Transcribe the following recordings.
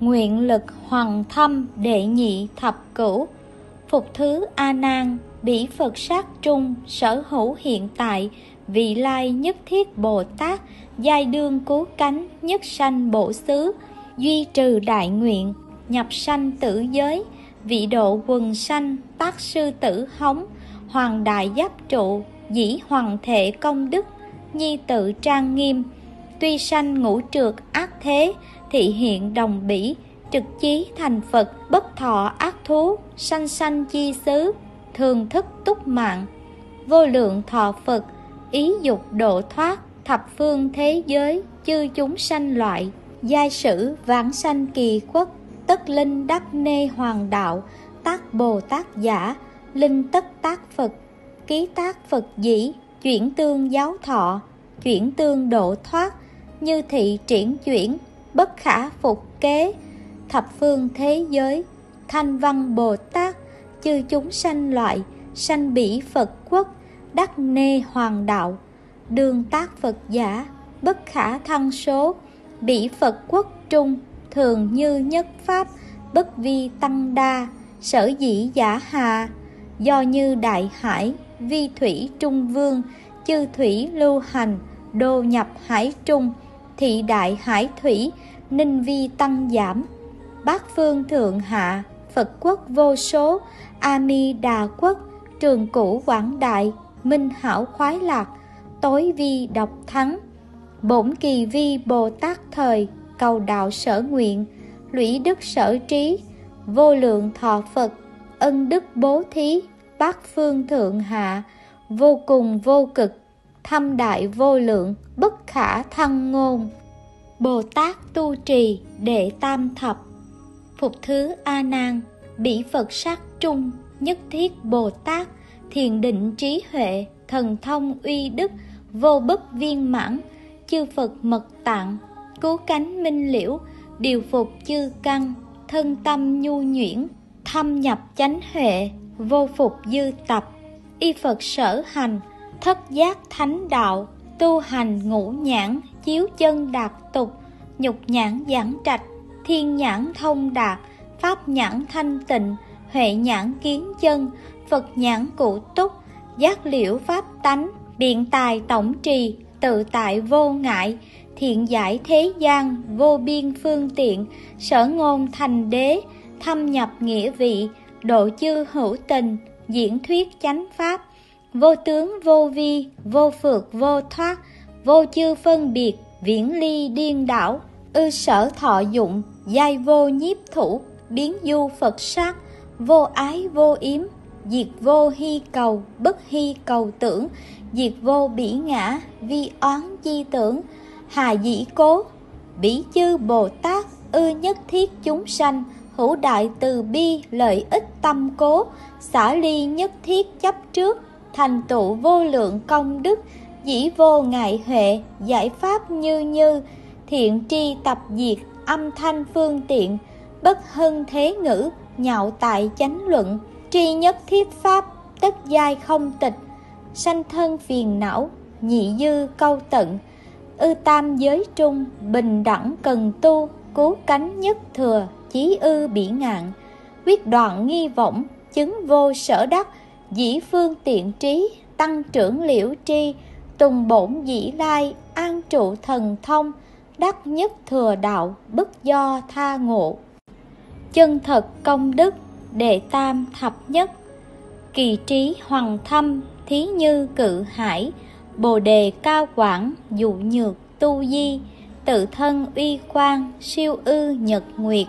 nguyện lực hoàng thâm đệ nhị thập cửu, phục thứ a nan, bỉ phật sát trung, sở hữu hiện tại, vị lai nhất thiết bồ tát, giai đương cứu cánh nhất sanh bổ xứ, duy trừ đại nguyện, nhập sanh tử giới, vị độ quần sanh tác sư tử hống, hoàng đại giáp trụ, dĩ hoàng thể công đức, nhi tự trang nghiêm, tuy sanh ngũ trượt ác thế thị hiện đồng bỉ, trực chí thành phật, bất thọ ác thú, sanh sanh chi xứ, thường thức túc mạng. Vô lượng thọ phật, ý dục độ thoát, thập phương thế giới, chư chúng sanh loại, giai sử vãng sanh kỳ quốc tất linh đắc nê hoàng đạo, tác bồ tát giả, linh tất tác phật, ký tác phật dĩ, chuyển tương giáo thọ, chuyển tương độ thoát, như thị triển chuyển bất khả phục kế, thập phương thế giới, thanh văn bồ tát, chư chúng sanh loại, sanh bỉ phật quốc, đắc nê hoàng đạo, đường tác phật giả, bất khả thăng số, bỉ phật quốc trung, thường như nhất pháp, bất vi tăng đa, sở dĩ giả hà, do như đại hải, vi thủy trung vương, chư thủy lưu hành, đô nhập hải trung, thị đại hải thủy ninh vi tăng giảm. Bát phương thượng hạ, phật quốc vô số, a mi đà quốc, trường cửu quảng đại, minh hảo khoái lạc, tối vi độc thắng, bổn kỳ vi bồ tát thời, cầu đạo sở nguyện, lũy đức sở trí, vô lượng thọ phật, ân đức bố thí, bát phương thượng hạ, vô cùng vô cực, thâm đại vô lượng, bất khả thăng ngôn bồ tát tu trì đệ tam thập. Phục thứ a nan, bỉ phật sát trung, nhất thiết bồ tát, thiền định trí huệ, thần thông uy đức, vô bất viên mãn, chư phật mật tạng, cứu cánh minh liễu, điều phục chư căn, thân tâm nhu nhuyễn, thâm nhập chánh huệ, vô phục dư tập, y phật sở hành, thất giác thánh đạo, tu hành ngũ nhãn chiếu chân đạt tục, nhục nhãn giảng trạch, thiên nhãn thông đạt pháp nhãn thanh tịnh, huệ nhãn kiến chân, phật nhãn cụ túc, giác liễu pháp tánh, biện tài tổng trì, tự tại vô ngại, thiện giải thế gian vô biên phương tiện, sở ngôn thành đế, thâm nhập nghĩa vị, độ chư hữu tình, diễn thuyết chánh pháp, vô tướng vô vi, vô phược vô thoát vô chư phân biệt, viễn ly điên đảo, ư sở thọ dụng, giai vô nhiếp thủ, biến du phật sát, vô ái vô yếm, diệt vô hy cầu, bất hy cầu tưởng, diệt vô bỉ ngã, vi oán chi tưởng, hà dĩ cố, bỉ chư bồ tát, ư nhất thiết chúng sanh, hữu đại từ bi lợi ích tâm cố, xả ly nhất thiết chấp trước, thành tựu vô lượng công đức dĩ vô ngại huệ, giải pháp như như. Thiện tri tập diệt, âm thanh phương tiện. Bất hân thế ngữ, nhạo tại chánh luận. Tri nhất thiết pháp tất giai không tịch. Sanh thân phiền não, nhị dư câu tận. Ư tam giới trung, bình đẳng cần tu, cứu cánh nhất thừa, chí ư bỉ ngạn. Quyết đoạn nghi vọng, chứng vô sở đắc. Dĩ phương tiện trí, tăng trưởng liễu tri tùng bổn dĩ lai an trụ thần thông, đắc nhất thừa đạo bất do tha ngộ. Chân thật công đức, đệ tam thập nhất. Kỳ trí hoàng thâm, thí như cự hải. Bồ đề cao quảng, dụ nhược tu di. Tự thân uy quang, siêu ư nhật nguyệt.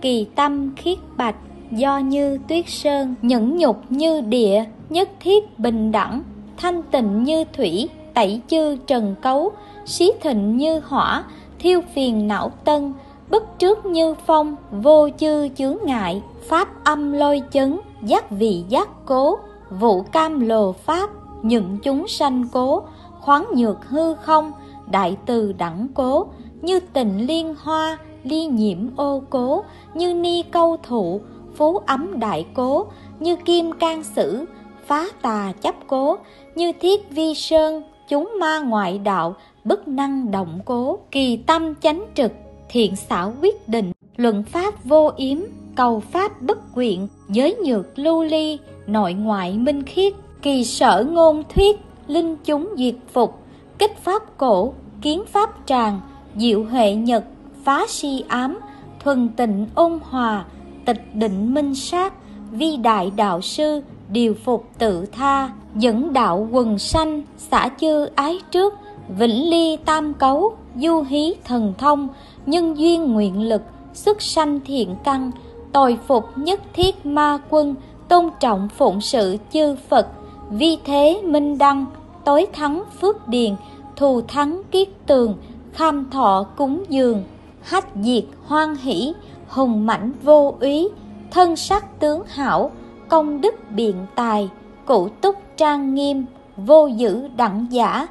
Kỳ tâm khiết bạch, do như tuyết sơn, nhẫn nhục như địa, nhất thiết bình đẳng, thanh tịnh như thủy tẩy chư trần cấu, xí thịnh như hỏa, thiêu phiền não tân bất trước như phong, vô chư chướng ngại, pháp âm lôi chấn, giác vị giác cố, vụ cam lồ pháp những chúng sanh cố, khoáng nhược hư không, đại từ đẳng cố, như tình liên hoa, ly nhiễm ô cố, như ni câu thụ, phú ấm đại cố, như kim can sử, phá tà chấp cố, như thiết vi sơn chúng ma ngoại đạo, bất năng động cố, kỳ tâm chánh trực, thiện xảo quyết định, luận pháp vô yếm, cầu pháp bất quyện giới nhược lưu ly, nội ngoại minh khiết, kỳ sở ngôn thuyết, linh chúng diệt phục, kích pháp cổ, kiến pháp tràng, diệu huệ nhật, phá si ám, thuần tịnh ôn hòa, tịch định minh sát, vi đại đạo sư, điều phục tự tha dẫn đạo quần sanh xã chư ái trước, vĩnh ly tam cấu, du hí thần thông, nhân duyên nguyện lực xuất sanh thiện căn tồi phục nhất thiết ma quân, tôn trọng phụng sự chư phật, vi thế minh đăng, tối thắng phước điền, thù thắng kiết tường kham thọ cúng dường, hách diệt hoan hỷ, hùng mãnh vô úy, thân sắc tướng hảo, công đức biện tài, cụ túc trang nghiêm, vô dữ đẳng giả.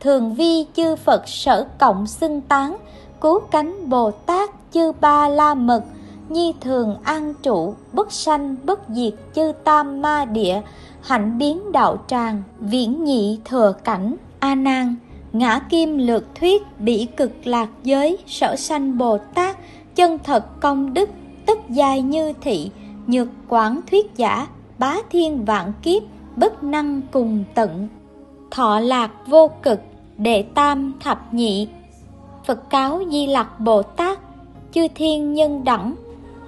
Thường vi chư phật sở cộng xưng tán cứu cánh bồ tát chư ba la mật. Nhi thường an trụ, bất sanh, bất diệt chư tam ma địa. Hạnh biến đạo tràng, viễn nhị thừa cảnh, a nan. Ngã kim lược thuyết, bỉ cực lạc giới, sở sanh bồ tát, chân thật công đức tất dài như thị, nhược quảng thuyết giả, bá thiên vạn kiếp bất năng cùng tận, thọ lạc vô cực, đệ tam thập nhị. Phật cáo di lặc bồ tát, chư thiên nhân đẳng,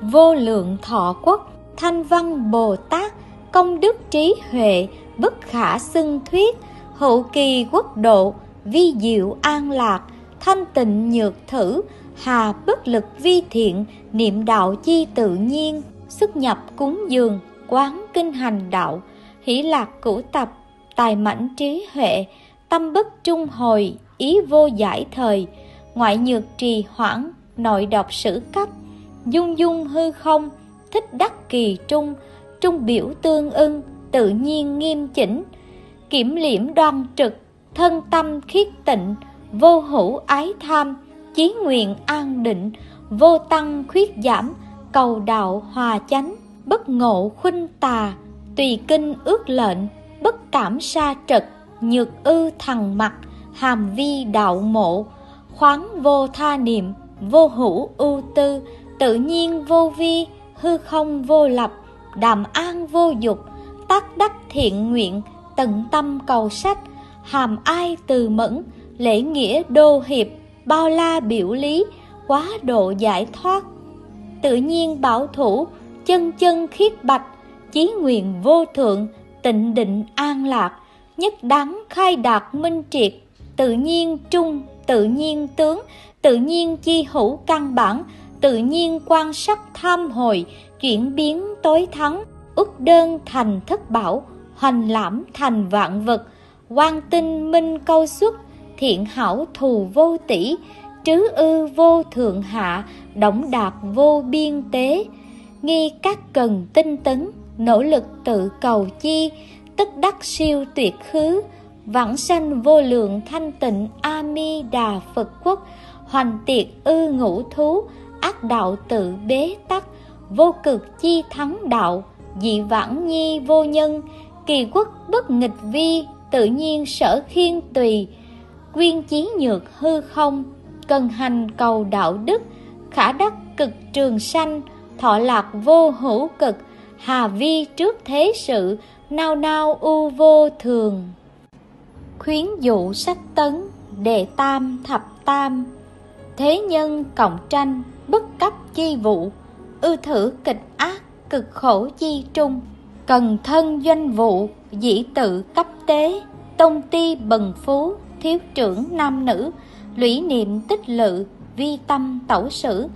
vô lượng thọ quốc, thanh văn bồ tát, công đức trí huệ, bất khả xưng thuyết, hậu kỳ quốc độ, vi diệu an lạc, thanh tịnh nhược thử, hà bất lực vi thiện, niệm đạo chi tự nhiên, xuất nhập cúng dường, quán kinh hành đạo hỷ lạc cửu tập, tài mãnh trí huệ, tâm bất trung hồi, ý vô giải thời. Ngoại nhược trì hoãn, nội độc sử cấp dung dung hư không, thích đắc kỳ trung. Trung biểu tương ưng, tự nhiên nghiêm chỉnh. Kiểm liễm đoan trực, thân tâm khiết tịnh. Vô hữu ái tham, chí nguyện an định. Vô tăng khuyết giảm, cầu đạo hòa chánh, bất ngộ khuynh tà tùy kinh ước lệnh, bất cảm sa trật, nhược ư thằng mặt, hàm vi đạo mộ, khoáng vô tha niệm, vô hữu ưu tư, tự nhiên vô vi, hư không vô lập, đàm an vô dục, tác đắc thiện nguyện, tận tâm cầu sách, hàm ai từ mẫn, lễ nghĩa đô hiệp, bao la biểu lý, quá độ giải thoát. Tự nhiên bảo thủ, chân chân khiết bạch chí nguyện vô thượng, tịnh định an lạc, nhất đáng khai đạt minh triệt, tự nhiên trung, tự nhiên tướng, tự nhiên chi hữu căn bản, tự nhiên quan sát tham hồi, chuyển biến tối thắng ức đơn thành thất bảo, hoành lãm thành vạn vật quan tinh minh câu xuất, thiện hảo thù vô tỷ, trứ ư vô thượng hạ động đạt vô biên tế, nghi các cần tinh tấn nỗ lực tự cầu chi tất đắc siêu tuyệt khứ, vãng sanh vô lượng thanh tịnh a mi đà phật quốc, hoành tiệt ư ngũ thú, ác đạo tự bế tắc, vô cực chi thắng đạo, dị vãng nhi vô nhân, kỳ quốc bất nghịch vi, tự nhiên sở khiên tùy, quyên chí nhược hư không cần hành cầu đạo đức, khả đắc cực trường sanh, thọ lạc vô hữu cực hà vi trước thế sự, nao nao u vô thường. Khuyến dụ sách tấn đệ tam thập tam. Thế nhân cộng tranh bất cấp chi vụ. Ư thử kịch ác, cực khổ chi trung. Cần thân doanh vụ, dĩ tự cấp tế. Tông ti bần phú, thiếu trưởng nam nữ. Lũy niệm tích lự, vi tâm tẩu sử.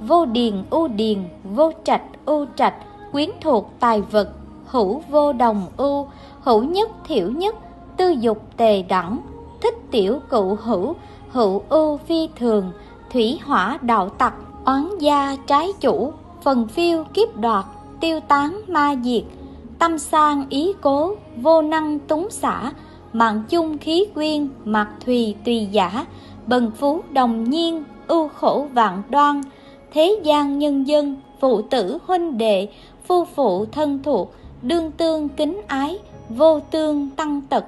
Vô điền u điền, vô trạch u trạch quyến thuộc tài vật, hữu vô đồng ưu, hữu nhất, thiểu nhất, tư dục tề đẳng, thích tiểu cụ hữu hữu ưu phi thường, thủy hỏa đạo tặc, oán gia trái chủ, phần phiêu kiếp đoạt, tiêu tán ma diệt, tâm sang ý cố, vô năng túng xả, mạng chung khí quyên mặc thùy tùy giả, bần phú đồng nhiên, ưu khổ vạn đoan, thế gian nhân dân, phụ tử huynh đệ phu phụ thân thuộc, đương tương kính ái, vô tương tăng tật.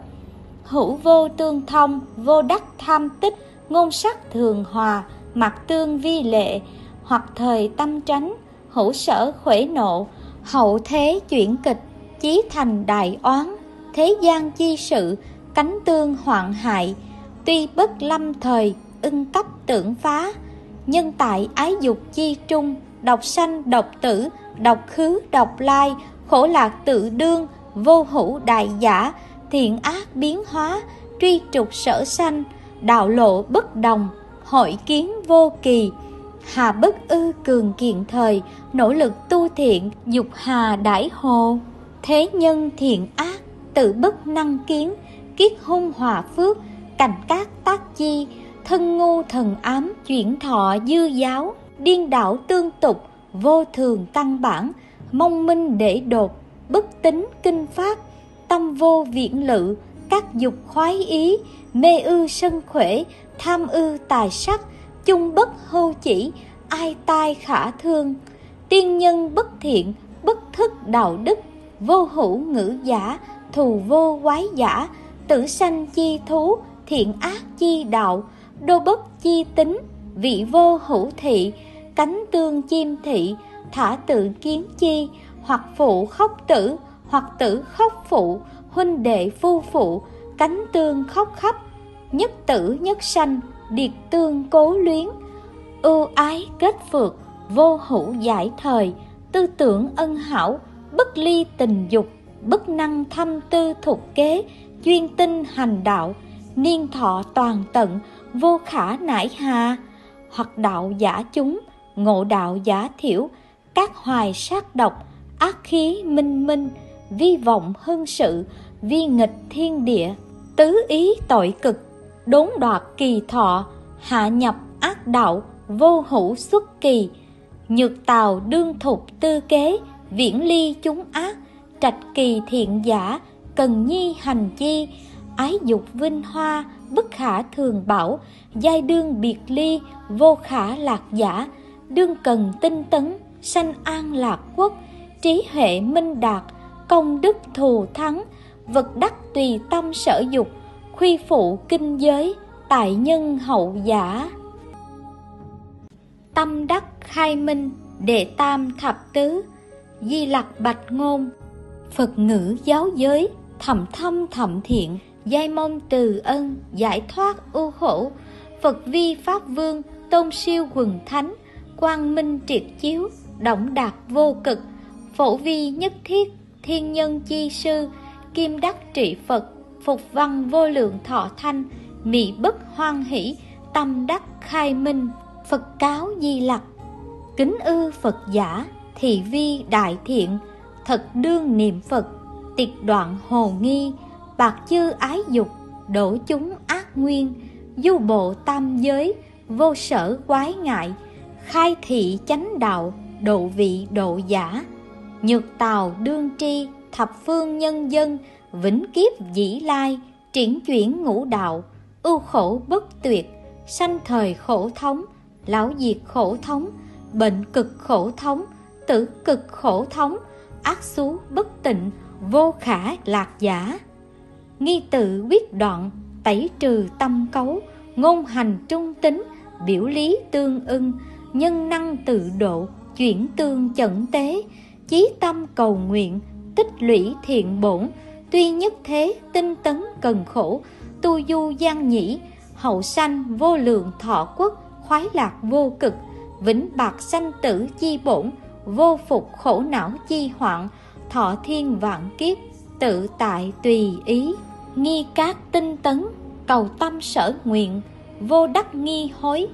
Hữu vô tương thông, vô đắc tham tích, ngôn sắc thường hòa mặt tương vi lệ, hoặc thời tâm tránh, hữu sở khuể nộ, hậu thế chuyển kịch, chí thành đại oán, thế gian chi sự, cánh tương hoạn hại. Tuy bất lâm thời, ưng cấp tưởng phá, nhân tại ái dục chi trung, độc sanh độc tử độc khứ độc lai, khổ lạc tự đương, vô hữu đại giả, thiện ác biến hóa, truy trục sở sanh, đạo lộ bất đồng, hội kiến vô kỳ, hà bất ư cường kiện thời, nỗ lực tu thiện, dục hà đãi hồ. Thế nhân thiện ác, tự bất năng kiến, kiết hung hòa phước cảnh các tác chi, thân ngu thần ám chuyển thọ dư giáo, điên đảo tương tục vô thường tăng bản, mong minh để đột, bất tính kinh phát, tâm vô viễn lự, các dục khoái ý, mê ư sân khỏe, tham ư tài sắc, chung bất hưu chỉ, ai tai khả thương. Tiên nhân bất thiện, bất thức đạo đức, vô hữu ngữ giả, thù vô quái giả, tử sanh chi thú, thiện ác chi đạo, đô bất chi tính, vị vô hữu thị cánh tương chim thị, thả tự kiến chi, hoặc phụ khóc tử, hoặc tử khóc phụ, huynh đệ phu phụ, cánh tương khóc khắp, nhất tử nhất sanh điệt tương cố luyến. Ưu ái kết phượt vô hữu giải thời, tư tưởng ân hảo, bất ly tình dục, bất năng thâm tư thục kế chuyên tinh hành đạo, niên thọ toàn tận, vô khả nải hà, hoặc đạo giả chúng ngộ đạo giả thiểu, các hoài sát độc, ác khí minh minh, vi vọng hưng sự, vi nghịch thiên địa, tứ ý tội cực, đốn đoạt kỳ thọ, hạ nhập ác đạo, vô hữu xuất kỳ, nhược tào đương thục tư kế, viễn ly chúng ác, trạch kỳ thiện giả, cần nhi hành chi, ái dục vinh hoa, bất khả thường bảo, giai đương biệt ly, vô khả lạc giả đương cần tinh tấn, sanh an lạc quốc, trí huệ minh đạt, công đức thù thắng, vật đắc tùy tâm sở dục, khuy phụ kinh giới tại nhân hậu giả. Tâm đắc khai minh đệ tam thập tứ, di lặc bạch ngôn, phật ngữ giáo giới, thầm thâm thầm thiện, giai mong từ ân, giải thoát ưu khổ, phật vi pháp vương, tôn siêu quần thánh quang minh triệt chiếu động đạt vô cực, phổ vi nhất thiết, thiên nhân chi sư, kim đắc trị phật, phục văn vô lượng thọ thanh, mị bất hoan hỷ, tâm đắc khai minh, phật cáo di lặc. Kính ư phật giả, thị vi đại thiện, thật đương niệm phật tiệt đoạn hồ nghi, bạc chư ái dục, đổ chúng ác nguyên, du bộ tam giới, vô sở quái ngại khai thị chánh đạo, độ vị, độ giả. Nhược tào đương tri, thập phương nhân dân, vĩnh kiếp dĩ lai, triển chuyển ngũ đạo, ưu khổ bất tuyệt, sanh thời khổ thống, lão diệt khổ thống, bệnh cực khổ thống, tử cực khổ thống, ác xú bất tịnh, vô khả lạc giả. Nghi tự quyết đoạn, tẩy trừ tâm cấu, ngôn hành trung tính, biểu lý tương ưng nhân năng tự độ, chuyển tương chẩn tế, chí tâm cầu nguyện, tích lũy thiện bổn. Tuy nhất thế, tinh tấn cần khổ, tu du gian nhĩ, hậu sanh vô lượng thọ quốc, khoái lạc vô cực. Vĩnh bạc sanh tử chi bổn, vô phục khổ não chi hoạn. Thọ thiên vạn kiếp, tự tại tùy ý. Nghi cát tinh tấn, cầu tâm sở nguyện, vô đắc nghi hối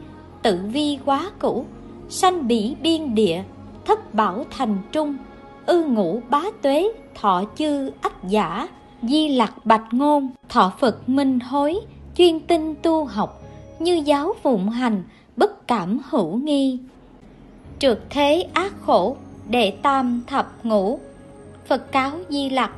tự vi quá cũ, sanh bỉ biên địa, thất bảo thành trung, ư ngũ bá tuế, thọ chư ách giả, di lặc bạch ngôn, thọ phật minh hối, chuyên tinh tu học, như giáo phụng hành, bất cảm hữu nghi. Trượt thế ác khổ, đệ tam thập ngũ, phật cáo di lặc,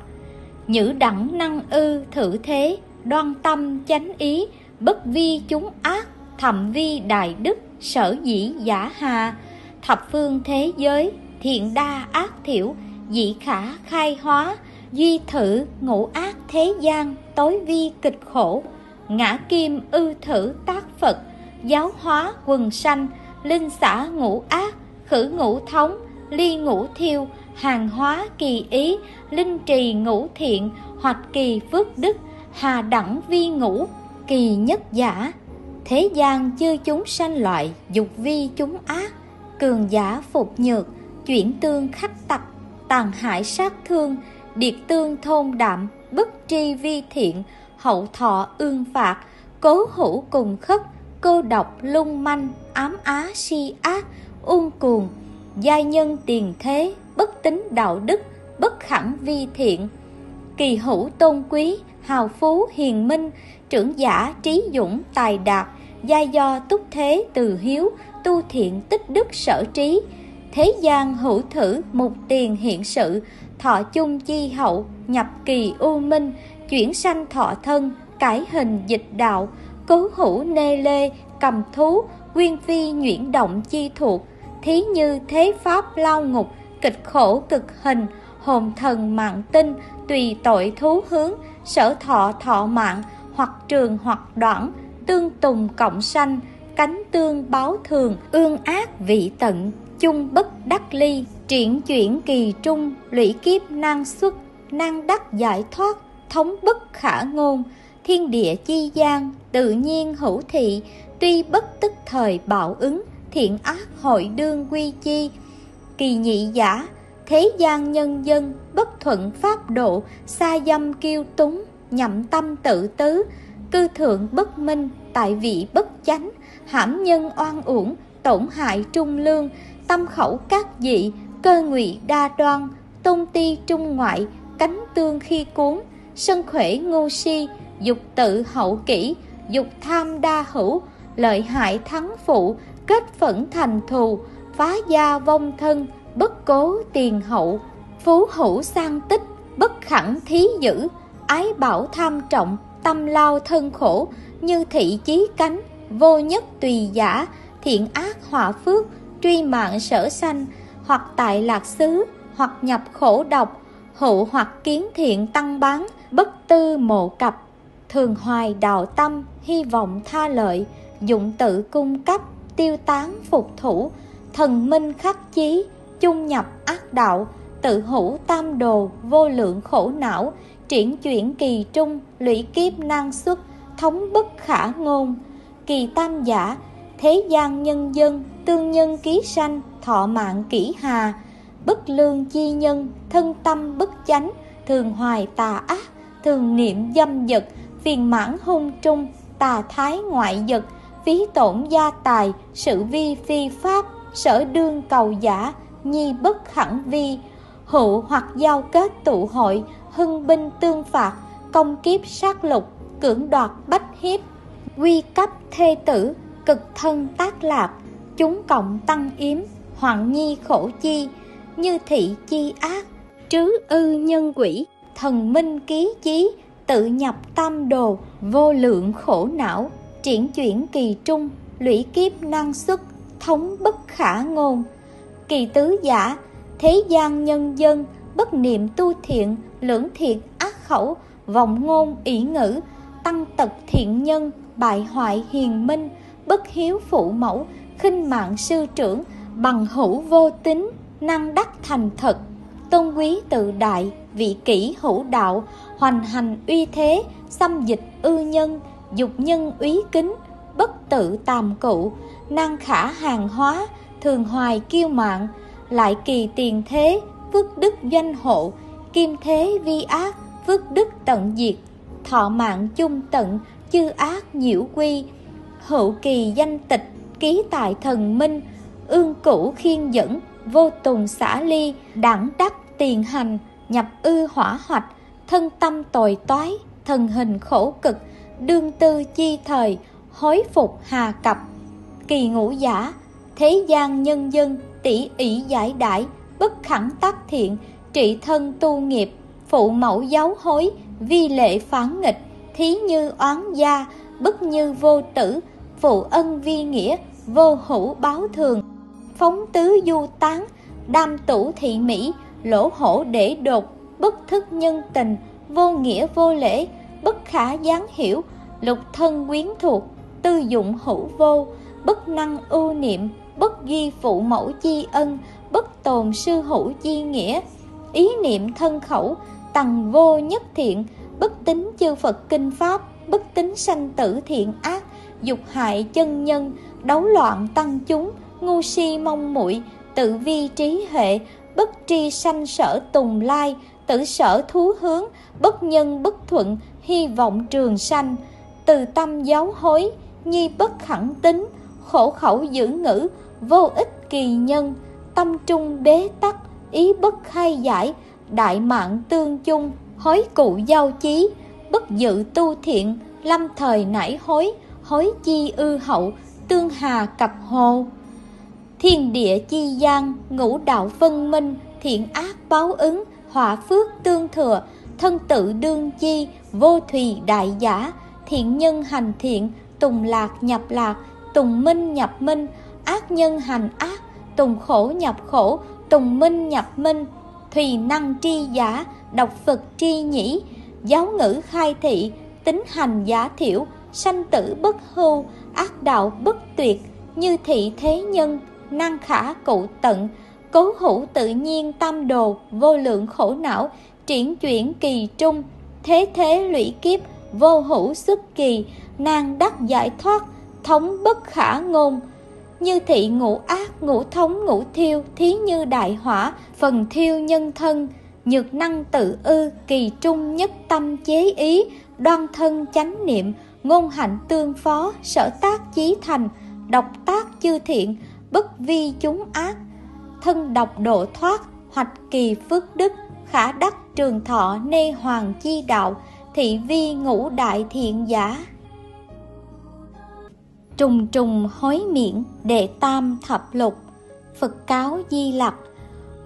nhữ đẳng năng ư thử thế, đoan tâm chánh ý, bất vi chúng ác thậm vi đại đức, sở dĩ giả hà. Thập phương thế giới, thiện đa ác thiểu, dĩ khả khai hóa, duy thử ngũ ác thế gian, tối vi kịch khổ. Ngã kim ư thử tác phật, giáo hóa quần sanh, linh xã ngũ ác, khử ngũ thống, ly ngũ thiêu, hàng hóa kỳ ý, linh trì ngũ thiện, hoặc kỳ phước đức, hà đẳng vi ngũ, kỳ nhất giả thế gian chư chúng sanh loại, dục vi chúng ác, cường giả phục nhược, chuyển tương khắc tặc, tàn hại sát thương, điệt tương thôn đạm, bất tri vi thiện, hậu thọ ương phạt, cố hữu cùng khất, cô độc lung manh, ám á si ác ung cuồng giai nhân tiền thế, bất tính đạo đức, bất khẳng vi thiện. Kỳ hữu tôn quý, hào phú, hiền minh, trưởng giả trí dũng, tài đạt giai do túc thế từ hiếu, tu thiện tích đức sở trí. Thế gian hữu thử mục tiền hiện sự, thọ chung chi hậu, nhập kỳ u minh, chuyển sanh thọ thân, cải hình dịch đạo, cố hữu nê lê, cầm thú, nguyên phi nhuyễn động chi thuộc. Thí như thế pháp lao ngục, kịch khổ cực hình, hồn thần mạng tinh, tùy tội thú hướng, sở thọ thọ mạng hoặc trường hoặc đoạn tương tùng cộng sanh, cánh tương báo thường, ương ác vị tận, chung bất đắc ly, triển chuyển kỳ trung, lũy kiếp năng xuất, năng đắc giải thoát, thống bất khả ngôn, thiên địa chi gian, tự nhiên hữu thị, tuy bất tức thời bạo ứng, thiện ác hội đương quy chi, kỳ nhị giả, thế gian nhân dân, bất thuận pháp độ xa dâm kiêu túng, nhậm tâm tự tứ, cư thượng bất minh tại vị bất chánh, hãm nhân oan uổng, tổn hại trung lương, tâm khẩu các dị, cơ ngụy đa đoan, tôn ti trung ngoại, cánh tương khi cuốn, sân khỏe ngu si, dục tự hậu kỷ, dục tham đa hữu, lợi hại thắng phụ, kết phẫn thành thù, phá gia vong thân, bất cố tiền hậu, phú hữu sang tích, bất khẳng thí dữ, ái bảo tham trọng, tâm lao thân khổ như thị chí cánh, vô nhất tùy giả, thiện ác họa phước, truy mạng sở sanh, hoặc tại lạc xứ, hoặc nhập khổ độc, hữu hoặc kiến thiện tăng bán, bất tư mộ cập. Thường hoài đạo tâm, hy vọng tha lợi, dụng tự cung cấp, tiêu tán phục thủ, thần minh khắc chí, chung nhập ác đạo, tự hữu tam đồ, vô lượng khổ não, triển chuyển kỳ trung, lũy kiếp năng xuất thống bất khả ngôn. Kỳ tam giả, thế gian nhân dân, tương nhân ký sanh, thọ mạng kỹ hà, bất lương chi nhân, thân tâm bất chánh, thường hoài tà ác, thường niệm dâm dật, phiền mãn hung trung, tà thái ngoại dật phí tổn gia tài, sự vi phi pháp, sở đương cầu giả, nhi bất khẳng vi, hữu hoặc giao kết tụ hội, hưng binh tương phạt, công kiếp sát lục cưỡng đoạt bách hiếp, quy cấp thê tử, cực thân tác lạp, chúng cộng tăng yếm, hoạn nhi khổ chi, như thị chi ác, trứ ư nhân quỷ, thần minh ký chí, tự nhập tam đồ, vô lượng khổ não, triển chuyển kỳ trung, lũy kiếp năng xuất thống bất khả ngôn. Kỳ tứ giả, thế gian nhân dân, bất niệm tu thiện, lưỡng thiện ác khẩu, vọng ngôn ỷ ngữ tăng tật thiện nhân, bại hoại hiền minh, bất hiếu phụ mẫu, khinh mạng sư trưởng, bằng hữu vô tính năng đắc thành thật, tôn quý tự đại, vị kỷ hữu đạo, hoành hành uy thế, xâm dịch ư nhân, dục nhân úy kính, bất tự tàm cụ, năng khả hàng hóa, thường hoài kiêu mạng, lại kỳ tiền thế, phước đức doanh hộ, kim thế vi ác, phước đức tận diệt thọ mạng chung tận, chư ác nhiễu quy. Hữu kỳ danh tịch, ký tại thần minh, ương cửu khiên dẫn vô tùng xả ly đẳng đắc tiền hành, nhập ư hỏa hoạch, thân tâm tồi toái, thần hình khổ cực, đương tư chi thời, hối phục hà cập. Kỳ ngũ giả, thế gian nhân dân, tỷ ỷ giải đãi bất khẳng tác thiện, trị thân tu nghiệp phụ mẫu giáo hối, vi lệ phán nghịch, thí như oán gia bất như vô tử, phụ ân vi nghĩa, vô hữu báo thường. Phóng tứ du tán, đam tủ thị mỹ, lỗ hổ để đột, bất thức nhân tình, vô nghĩa vô lễ, bất khả gián hiểu, lục thân quyến thuộc, tư dụng hữu vô, bất năng ưu niệm, bất ghi phụ mẫu chi ân, bất tồn sư hữu chi nghĩa, ý niệm thân khẩu tầng vô nhất thiện, bất tính chư phật kinh pháp, bất tính sanh tử thiện ác, dục hại chân nhân, đấu loạn tăng chúng, ngu si mong muội, tự vi trí hệ, bất tri sanh sở tùng lai, tử sở thú hướng, bất nhân bất thuận, hy vọng trường sanh, từ tâm giáo hối, nhi bất khẳng tính khổ khẩu giữ ngữ, vô ích kỳ nhân, tâm trung bế tắc, ý bất khai giải đại mạng tương chung, hối cụ giao chí, bất dự tu thiện, lâm thời nảy hối hối chi ư hậu, tương hà cặp hồ. Thiên địa chi gian, ngũ đạo phân minh, thiện ác báo ứng họa phước tương thừa, thân tự đương chi, vô thùy đại giả, thiện nhân hành thiện, tùng lạc nhập lạc, tùng minh nhập minh, ác nhân hành ác, tùng khổ nhập khổ, tùng minh nhập minh thùy năng tri giả độc phật tri nhĩ, giáo ngữ khai thị, tính hành giả thiểu, sanh tử bất hưu, ác đạo bất tuyệt, như thị thế nhân năng khả cụ tận, cố hữu tự nhiên tam đồ, vô lượng khổ não, triển chuyển kỳ trung, thế thế lũy kiếp, vô hữu xuất kỳ nàng đắc giải thoát, thống bất khả ngôn như thị ngũ ác, ngũ thống, ngũ thiêu, thí như đại hỏa, phần thiêu nhân thân. Nhược năng tự ư, kỳ trung nhất tâm chế ý, đoan thân chánh niệm, ngôn hạnh tương phó, sở tác chí thành, độc tác chư thiện, bất vi chúng ác. Thân độc độ thoát, hoạch kỳ phước đức, khả đắc trường thọ, nê hoàng chi đạo, thị vi ngũ đại thiện giả trùng trùng hối miệng đệ tam thập lục. Phật cáo di lặc,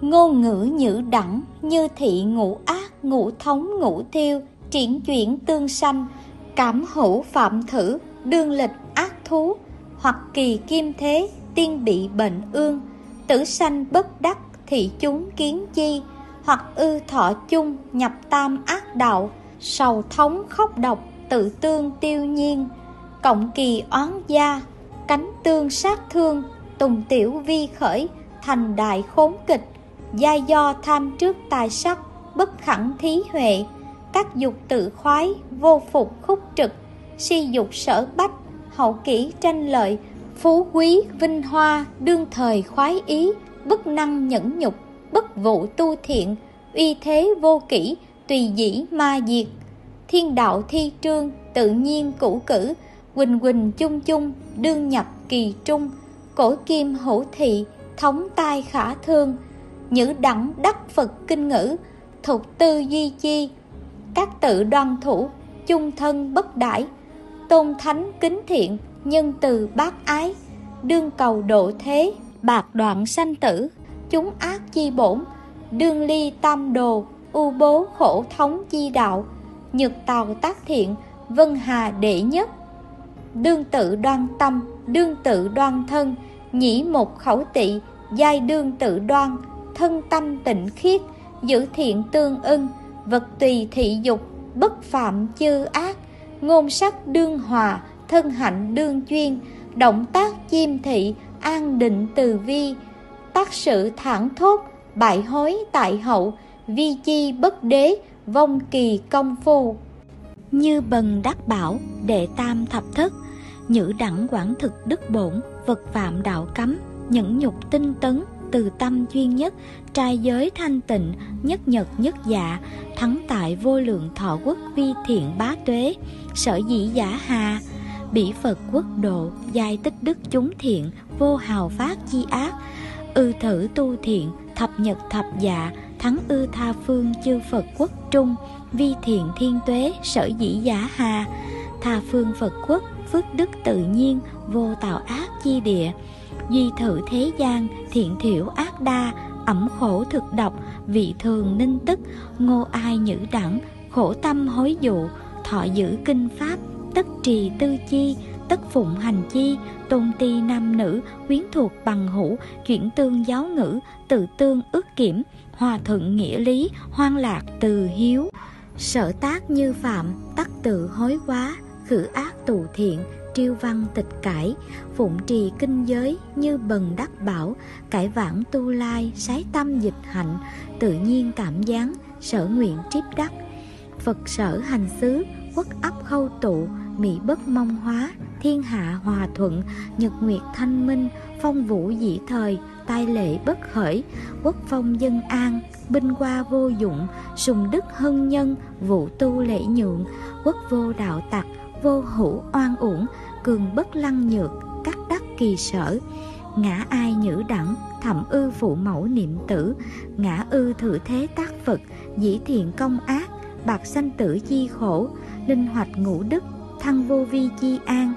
ngôn ngữ nhữ đẳng như thị ngũ ác, ngũ thống, ngũ thiêu, triển chuyển tương sanh, cảm hữu phạm thử, đương lịch ác thú, hoặc kỳ kim thế, tiên bị bệnh ương, tử sanh bất đắc, thị chúng kiến chi, hoặc ư thọ chung nhập tam ác đạo, sầu thống khóc độc, tự tương tiêu nhiên cộng kỳ oán gia, cánh tương sát thương, tùng tiểu vi khởi, thành đại khốn kịch, gia do tham trước tài sắc, bất khẳng thí huệ. Các dục tự khoái, vô phục khúc trực, si dục sở bách, hậu kỹ tranh lợi, phú quý, vinh hoa, đương thời khoái ý, bất năng nhẫn nhục, bất vụ tu thiện, uy thế vô kỷ, tùy dĩ ma diệt. Thiên đạo thi trương tự nhiên cũ cử quỳnh quỳnh chung chung, đương nhập kỳ trung, cổ kim hữu thị, thống tai khả thương, nhữ đẳng đắc phật kinh ngữ, thục tư duy chi, các tự đoan thủ, chung thân bất đãi tôn thánh kính thiện, nhân từ bác ái, đương cầu độ thế, bạc đoạn sanh tử, chúng ác chi bổn, đương ly tam đồ, u bố khổ thống chi đạo, nhược tàu tác thiện, vân hà đệ nhất đương tự đoan tâm, đương tự đoan thân, nhĩ một khẩu tỵ giai đương tự đoan, thân tâm tịnh khiết, giữ thiện tương ưng, vật tùy thị dục, bất phạm chư ác, ngôn sắc đương hòa, thân hạnh đương chuyên động tác chiêm thị, an định từ vi, tác sự thẳng thốt, bại hối tại hậu, vi chi bất đế, vong kỳ công phu. Như bần đắc bảo, đệ tam thập thất nhữ đẳng quản thực đức bổn vật phạm đạo cấm, nhẫn nhục tinh tấn, từ tâm duyên nhất, trai giới thanh tịnh, nhất nhật nhất dạ thắng tại vô lượng thọ quốc vi thiện bá tuế, sở dĩ giả hà, bỉ phật quốc độ, giai tích đức chúng thiện, vô hào phát chi ác, ư thử tu thiện, thập nhật thập dạ thắng ư tha phương chư phật quốc trung, vi thiện thiên tuế, sở dĩ giả hà, tha phương phật quốc phước đức tự nhiên, vô tạo ác chi địa. Duy thử thế gian, thiện thiểu ác đa, ẩm khổ thực độc, vị thường ninh tức, ngô ai nhữ đẳng, khổ tâm hối dụ, thọ giữ kinh pháp tất trì tư chi tất phụng hành chi, tôn ti nam nữ, quyến thuộc bằng hữu, chuyển tương giáo ngữ, tự tương ước kiểm, hòa thuận nghĩa lý, hoan lạc từ hiếu. Sở tác như phạm, tắc tự hối quá khử ác tù thiện, triêu văn tịch cải, phụng trì kinh giới như bần đắc bảo, cải vãng tu lai, sái tâm dịch hạnh, tự nhiên cảm gián, sở nguyện triếp đắc. Phật sở hành xứ quốc ấp khâu tụ mỹ bất mong hóa, thiên hạ hòa thuận, nhật nguyệt thanh minh, phong vũ dĩ thời, tai lệ bất khởi, quốc phong dân an, binh qua vô dụng, sùng đức hân nhân vụ tu lễ nhượng, quốc vô đạo tặc vô hữu oan uổng, cường bất lăng nhược, cắt đắc kỳ sở. Ngã ai nhữ đẳng, thẩm ư phụ mẫu niệm tử. Ngã ư thử thế tác phật, dĩ thiện công ác, bạc sanh tử chi khổ, linh hoạch ngũ đức, thăng vô vi chi an.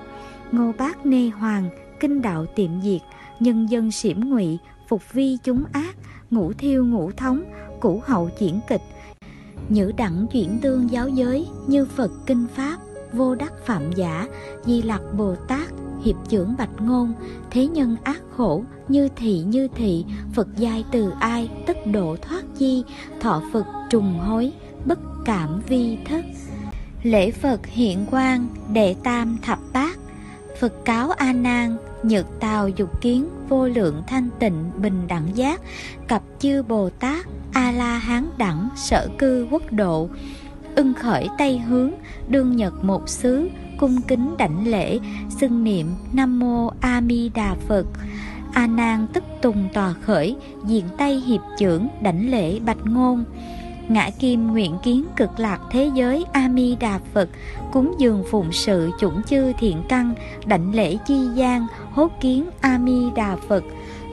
Ngô bác nê hoàng, kinh đạo tiệm diệt, nhân dân xiểm ngụy, phục vi chúng ác, ngũ thiêu ngũ thống cũ hậu chuyển kịch. Nhữ đẳng chuyển tương giáo giới, như phật kinh pháp vô đắc phạm giả, di lặc bồ tát, hiệp trưởng bạch ngôn, thế nhân ác khổ, như thị như thị, phật giai từ ai tất độ thoát chi, thọ phật trùng hối, bất cảm vi thất. Lễ phật hiện quang, đệ tam thập bát, phật cáo a nan, nhược tào dục kiến, vô lượng thanh tịnh, bình đẳng giác cập chư bồ tát, a la hán đẳng, sở cư quốc độ ưng khởi tây hướng, đương nhật một xứ, cung kính đảnh lễ, xưng niệm nam mô a mi đà phật. A nan tức tùng tòa khởi, diện tay hiệp trưởng đảnh lễ bạch ngôn. Ngã kim nguyện kiến cực lạc thế giới a mi đà phật, cúng dường phụng sự chủng chư thiện căn, đảnh lễ chi gian, hốt kiến a mi đà phật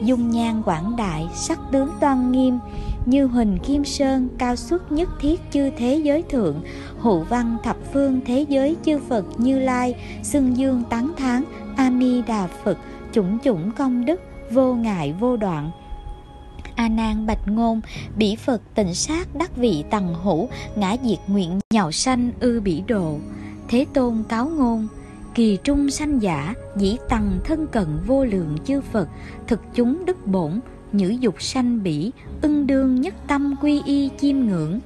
dung nhan quảng đại, sắc tướng toan nghiêm, như huỳnh kim sơn, cao xuất nhất thiết chư thế giới thượng, hữu văn thập phương thế giới chư phật như lai, xưng dương tán thán, a mi đà phật, chủng chủng công đức, vô ngại vô đoạn. A nan bạch ngôn, bỉ phật tịnh sát đắc vị tầng hữu, ngã diệt nguyện nhạo sanh ư bỉ độ. Thế tôn cáo ngôn kỳ trung sanh giả dĩ tầng thân cận vô lượng chư phật, thực chúng đức bổn, nhữ dục sanh bỉ, ưng đương nhất tâm quy y chiêm ngưỡng.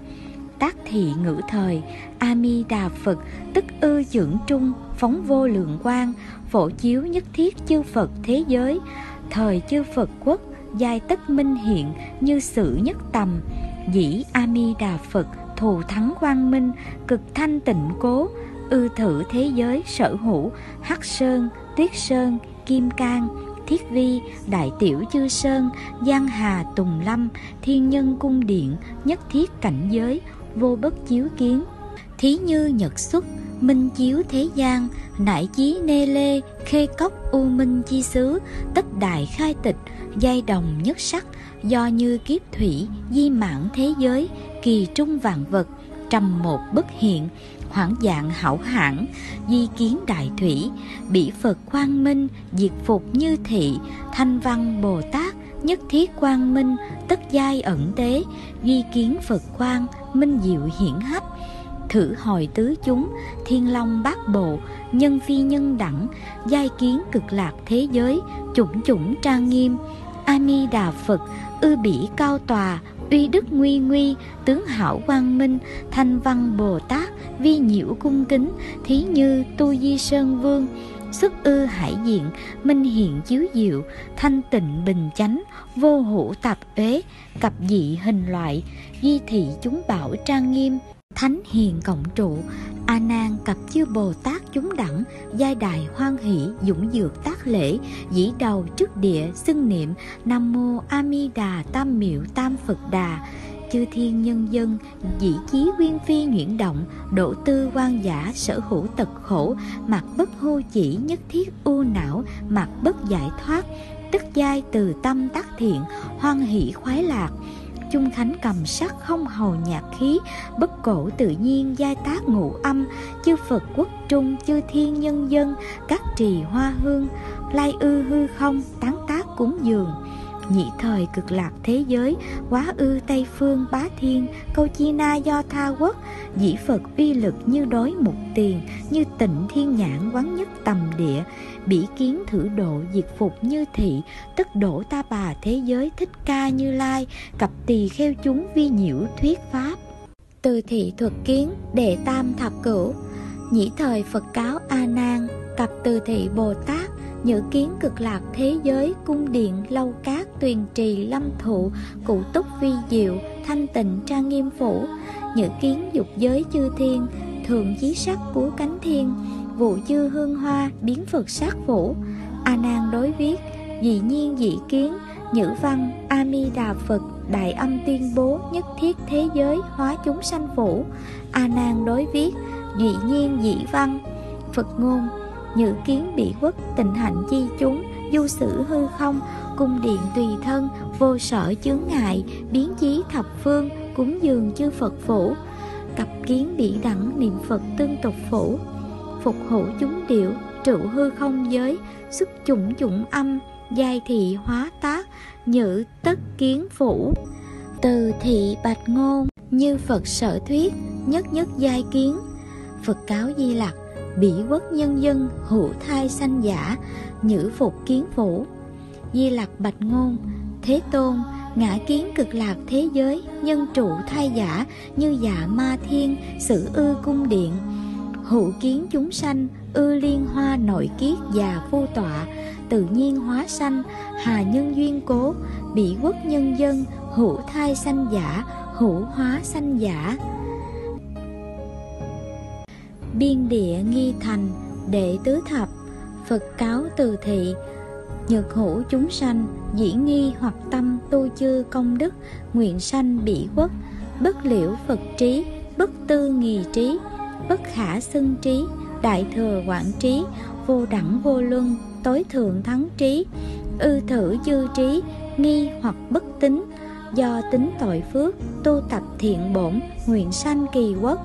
Tác thị ngữ thời, a mi đà phật, tức ư dưỡng trung, phóng vô lượng quang, phổ chiếu nhất thiết chư phật thế giới. Thời chư phật quốc, giai tất minh hiện như sự nhất tầm. Dĩ a mi đà phật, thù thắng quang minh, cực thanh tịnh cố ư thử thế giới sở hữu hắc sơn, tuyết sơn, kim cang, thiết vi, đại tiểu chư sơn, giang hà, tùng lâm, thiên nhân cung điện, nhất thiết cảnh giới, vô bất chiếu kiến, thí như nhật xuất, minh chiếu thế gian nại chí nê lê, khê cốc u minh chi xứ, tất đại khai tịch, giai đồng nhất sắc, do như kiếp thủy, di mãn thế giới, kỳ trung vạn vật, trầm một bất hiện hoảng dạng hảo hãn, di kiến đại thủy, bỉ phật quang minh, diệt phục như thị, thanh văn bồ tát, nhất thiết quang minh, tất giai ẩn tế, di kiến phật quang, minh diệu hiển hách. Thử hồi tứ chúng, thiên long bát bộ, nhân phi nhân đẳng, giai kiến cực lạc thế giới, chủng chủng trang nghiêm. A mi đà phật, ư bỉ cao tòa, uy đức nguy nguy, tướng hảo quang minh, thanh văn bồ tát vi nhiễu cung kính, thí như tu di sơn vương, xuất ư hải diện, minh hiện chiếu diệu, thanh tịnh bình chánh, vô hữu tạp uế cập dị hình loại, di thị chúng bảo trang nghiêm, thánh hiền cộng trụ, a nan cập chư bồ tát chúng đẳng, giai đài hoan hỷ dũng dược tác lễ, dĩ đầu trước địa xưng niệm, nam mô a di đà tam miệu tam phật đà chư thiên nhân dân, dĩ chí nguyên phi nhuyễn động, độ tư quan giả sở hữu tật khổ mặt bất hô chỉ nhất thiết u não mặt bất giải thoát, tức giai từ tâm tác thiện, hoan hỷ khoái lạc, chung khánh cầm sắc không hầu nhạc khí, bất cổ tự nhiên giai tác ngũ âm, chư phật quốc trung, chư thiên nhân dân, các trì hoa hương, lai ư hư không, tán tác cúng dường nhị thời cực lạc thế giới, quá ư tây phương bá thiên, câu chi na do tha quốc, dĩ phật uy lực như đối mục tiền, như tịnh thiên nhãn quán nhất tầm địa, bỉ kiến thử độ diệt phục như thị, tức đổ ta bà thế giới thích ca như lai, cặp tỳ kheo chúng vi nhiễu thuyết pháp. Từ thị thuật kiến đệ tam thập cửu nhĩ thời phật cáo a nan, cặp từ thị bồ tát, nhữ kiến cực lạc thế giới cung điện lâu cát tuyền trì lâm thụ, cụ túc vi diệu, thanh tịnh trang nghiêm phủ. Nhữ kiến dục giới chư thiên thường chí sắc của cánh thiên, vụ chư hương hoa biến phật sát phủ. A nan đối viết dị nhiên dị kiến, nhữ văn, a mi đà phật, đại âm tuyên bố nhất thiết thế giới hóa chúng sanh phủ. A nan đối viết dị nhiên dị văn, phật ngôn, nhữ kiến bị quốc tình hạnh chi chúng, du sử hư không cung điện tùy thân, vô sở chướng ngại, biến chí thập phương, cúng dường chư phật phủ. Cặp kiến bị đẳng niệm phật tương tục phủ. Phục hữu chúng điệu, trụ hư không giới xuất chủng chủng âm, giai thị hóa tác nhữ tất kiến phủ. Từ thị bạch ngôn, như phật sở thuyết, nhất nhất giai kiến. Phật cáo di lặc, bỉ quốc nhân dân, hữu thai sanh giả, nhữ phục kiến phủ di lặc bạch ngôn, thế tôn, ngã kiến cực lạc thế giới, nhân trụ thai giả như dạ ma thiên, sử ư cung điện. Hữu kiến chúng sanh, ư liên hoa nội kiết già phu tọa, tự nhiên hóa sanh, hà nhân duyên cố, bị quốc nhân dân, hữu thai sanh giả, hữu hóa sanh giả. Biên địa nghi thành, đệ tứ thập, phật cáo từ thị nhược hữu chúng sanh, dĩ nghi hoặc tâm tu chư công đức, nguyện sanh bị quốc bất liễu phật trí, bất tư nghì trí, bất khả xưng trí, đại thừa quảng trí, vô đẳng vô luân, tối thượng thắng trí, ư thử dư trí, nghi hoặc bất tính, do tính tội phước, tu tập thiện bổn, nguyện sanh kỳ quốc.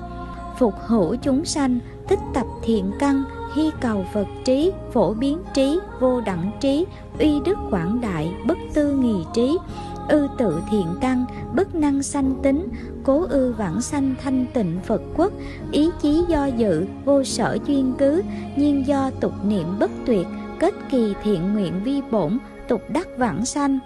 Phục hữu chúng sanh tích tập thiện căn hy cầu Phật trí, phổ biến trí, vô đẳng trí, uy đức quảng đại, bất tư nghì trí, ư tự thiện căn, bất năng sanh tính, cố ư vãng sanh thanh tịnh Phật quốc, ý chí do dự, vô sở chuyên cứ, nhiên do tục niệm bất tuyệt, kết kỳ thiện nguyện vi bổn, tục đắc vãng sanh.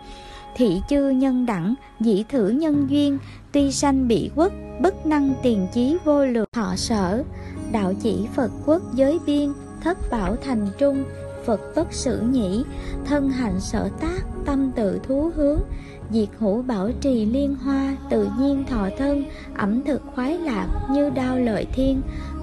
Thị chư nhân đẳng, dĩ thử nhân duyên, tuy sanh bị quốc, bất năng tiền chí vô lượng họ sở đạo chỉ Phật quốc giới biên, thất bảo thành trung, Phật bất sử nhĩ, thân hạnh sở tác, tâm tự thú hướng, diệt hữu bảo trì liên hoa, tự nhiên thọ thân, ẩm thực khoái lạc như đao lợi thiên,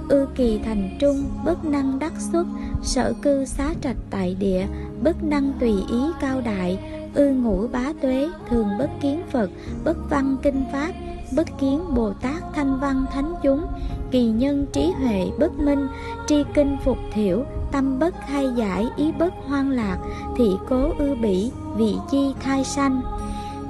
ư kỳ thành trung, bất năng đắc xuất, sở cư xá trạch tại địa, bất năng tùy ý cao đại, ư ngũ bá tuế, thường bất kiến Phật, bất văn kinh pháp, bất kiến Bồ Tát thanh văn thánh chúng, kỳ nhân trí huệ bất minh, tri kinh phục thiểu, tâm bất khai giải, ý bất hoang lạc, thị cố ư bỉ, vị chi khai sanh.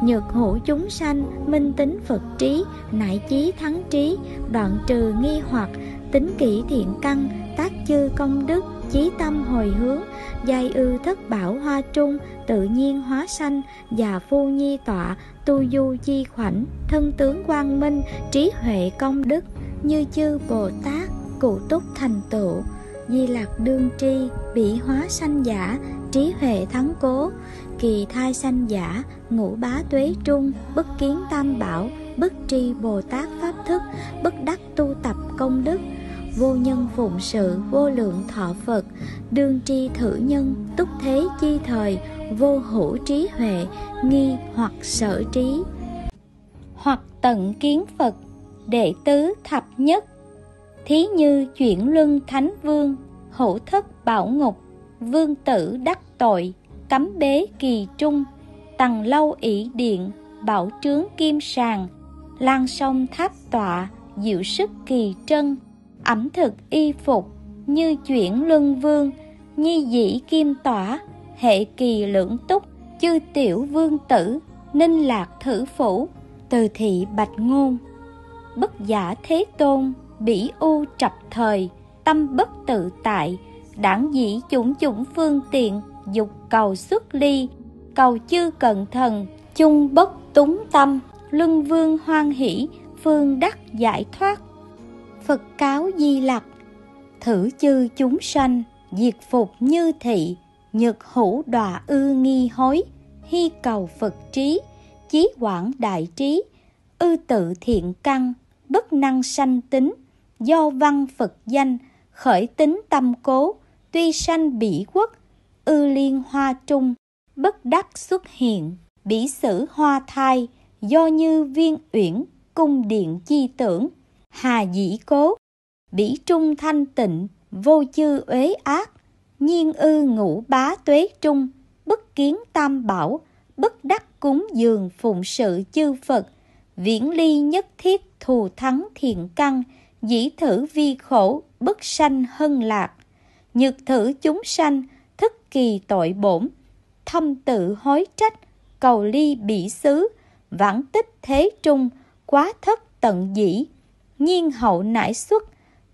Nhược hữu chúng sanh, minh tính Phật trí, nại chí thắng trí, đoạn trừ nghi hoặc, tính kỷ thiện căn, tác chư công đức, chí tâm hồi hướng, giai ư thất bảo hoa trung, tự nhiên hóa sanh, già phu nhi tọa, tu du chi khoảnh, thân tướng quang minh, trí huệ công đức, như chư Bồ Tát, cụ túc thành tựu, di lạc đương tri, bị hóa sanh giả, trí huệ thắng cố, kỳ thai sanh giả, ngũ bá tuế trung, bất kiến tam bảo, bất tri Bồ Tát Pháp thức, bất đắc tu tập công đức, vô nhân phụng sự vô lượng thọ Phật, đương tri thử nhân, túc thế chi thời, vô hữu trí huệ, nghi hoặc sở trí. Hoặc tận kiến Phật, đệ tứ thập nhất, thí như chuyển luân thánh vương, hữu thất bảo ngục, vương tử đắc tội, cấm bế kỳ trung, tầng lâu ỷ điện, bảo trướng kim sàng, lan sông tháp tọa, diệu sức kỳ trân, ẩm thực y phục như chuyển luân vương nhi dĩ kim tỏa hệ kỳ lưỡng túc chư tiểu vương tử ninh lạc thử phủ từ thị bạch ngôn bất giả thế tôn, bỉ u trập thời, tâm bất tự tại, đảng dĩ chủng chủng phương tiện, dục cầu xuất ly, cầu chư cận thần, chung bất túng tâm, luân vương hoan hỷ, phương đắc giải thoát. Phật cáo di lặc, Thử chư chúng sanh, Diệt phục như thị, nhược hữu đọa ư nghi hối, Hy cầu Phật trí, Chí quảng đại trí, Ư tự thiện căn. Bất năng sanh tính, Do văn Phật danh, Khởi tính tâm cố, tuy sanh bỉ quốc, ư liên hoa trung, bất đắc xuất hiện, bỉ sử hoa thai, do như viên uyển, cung điện chi tưởng, hà dĩ cố, bỉ trung thanh tịnh, vô chư uế ác, nhiên ư ngũ bá tuế trung, bất kiến tam bảo, bất đắc cúng dường phụng sự chư phật, viễn ly nhất thiết thù thắng thiện căn, dĩ thử vi khổ, bất sanh hân lạc. Nhược thử chúng sanh, thức kỳ tội bổn. Thâm tự hối trách, cầu ly bỉ xứ. Vãng tích thế trung, quá thất tận dĩ. Nhiên hậu nải xuất,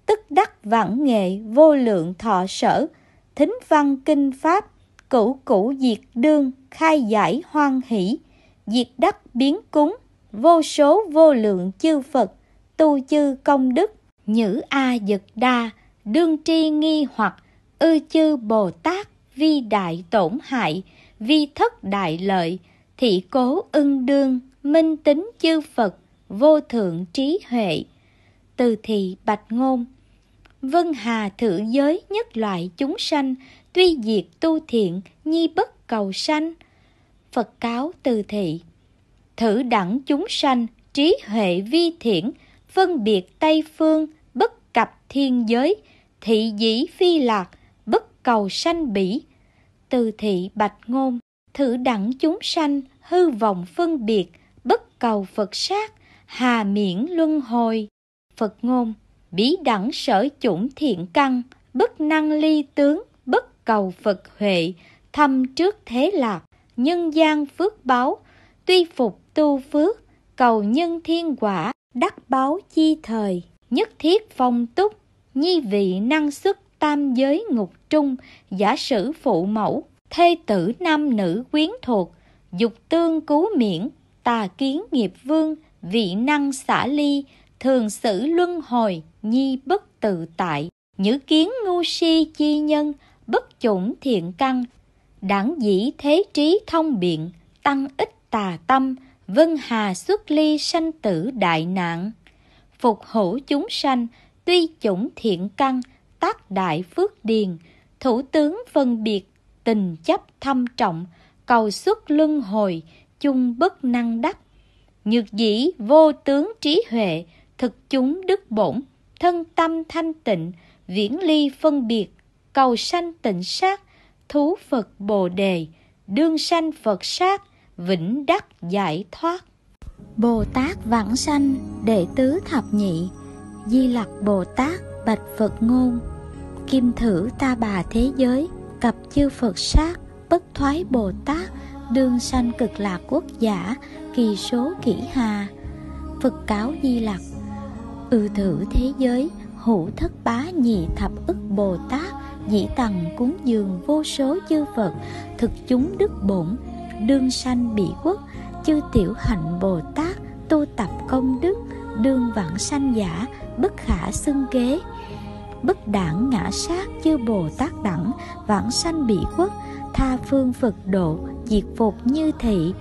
tức đắc vãng nghệ vô lượng thọ sở. Thính văn kinh pháp, cửu cũ diệt đương, khai giải hoan hỷ. Diệt đắc biến cúng vô số vô lượng chư phật, tu chư công đức, nhữ a dật đa, đương tri nghi hoặc, ư chư bồ tát, vi đại tổn hại, vi thất đại lợi, thị cố ưng đương, minh tính chư phật, vô thượng trí huệ. Từ thị bạch ngôn. Vân hà thử giới nhất loại chúng sanh, tuy diệt tu thiện, nhi bất cầu sanh. Phật cáo từ thị thử đẳng chúng sanh, trí huệ vi thiện phân biệt tây phương, bất cập thiên giới, thị dĩ phi lạc, bất cầu sanh bỉ. Từ thị bạch ngôn, thử đẳng chúng sanh, hư vọng phân biệt, bất cầu phật sát, hà miễn luân hồi. Phật ngôn, bí đẳng sở chủng thiện căn, bất năng ly tướng, bất cầu phật huệ, thâm trước thế lạc, nhân gian phước báo. Tuy phục tu phước, cầu nhân thiên quả, đắc báo chi thời, nhất thiết phong túc, nhi vị năng xuất tam giới ngục trung, giả sử phụ mẫu, thê tử nam nữ quyến thuộc, dục tương cứu miễn, tà kiến nghiệp vương, vị năng xả ly, thường xử luân hồi, nhi bất tự tại, nhữ kiến ngu si chi nhân, bất chủng thiện căn. Đẳng dĩ thế trí thông biện, tăng ích tà tâm vân hà xuất ly sanh tử đại nạn. Phục hữu chúng sanh, tuy chủng thiện căn, tác đại phước điền, thủ tướng phân biệt, tình chấp thâm trọng, cầu xuất luân hồi, chung bất năng đắc. Nhược dĩ vô tướng trí huệ, thực chúng đức bổn, thân tâm thanh tịnh, viễn ly phân biệt, cầu sanh tịnh sát, thú phật bồ đề, đương sanh phật sát vĩnh đắc giải thoát. Bồ tát vãng sanh, đệ tứ thập nhị, di lặc bồ tát, bạch phật ngôn. Kim thử ta bà thế giới, cập chư phật sát, bất thoái bồ tát, đương sanh cực lạc quốc giả, kỳ số kỷ hà. Phật cáo di lặc, ư thử thế giới, hữu thất bá nhị thập ức bồ tát, dĩ tầng cúng dường vô số chư phật, thực chúng đức bổn đương sanh bị quốc chư tiểu hạnh bồ tát tu tập công đức, đương vãng sanh giả, bất khả xưng kế. Bất đảng ngã sát chư bồ tát đẳng, vãng sanh bị quốc tha phương phật độ, diệt phục như thị.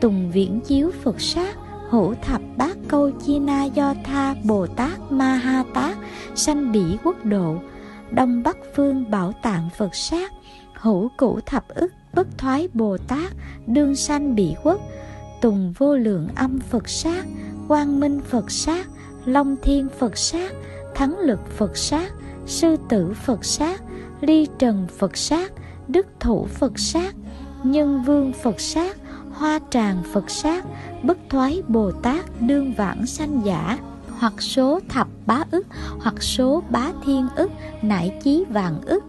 Tùng viễn chiếu phật sát hữu thập bát câu chi na do tha bồ tát ma ha tát, sanh bỉ quốc độ. Đông bắc phương bảo tạng phật sát hữu cửu thập ức bất thoái bồ tát, đương sanh bỉ quốc tùng vô lượng âm phật sát, quang minh phật sát, long thiên phật sát, thắng lực phật sát, sư tử phật sát, ly trần phật sát, đức thủ phật sát, nhân vương phật sát, hoa tràng phật sát, bất thoái bồ tát, đương vãng sanh giả. Hoặc số thập bá ức, hoặc số bá thiên ức, nải chí vạn ức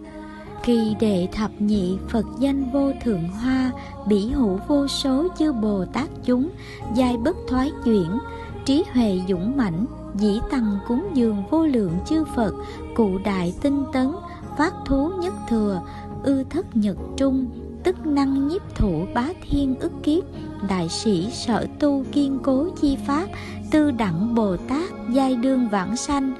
kỳ đệ thập nhị phật danh vô thượng hoa, bỉ hữu vô số chư bồ tát chúng, giai bất thoái chuyển, trí huệ dũng mãnh, dĩ tăng cúng dường vô lượng chư phật, cụ đại tinh tấn, phát thú nhất thừa, ư thất nhật trung, tức năng nhiếp thủ bá thiên ức kiếp, đại sĩ sở tu kiên cố chi pháp, tư đẳng bồ tát giai đương vãng sanh,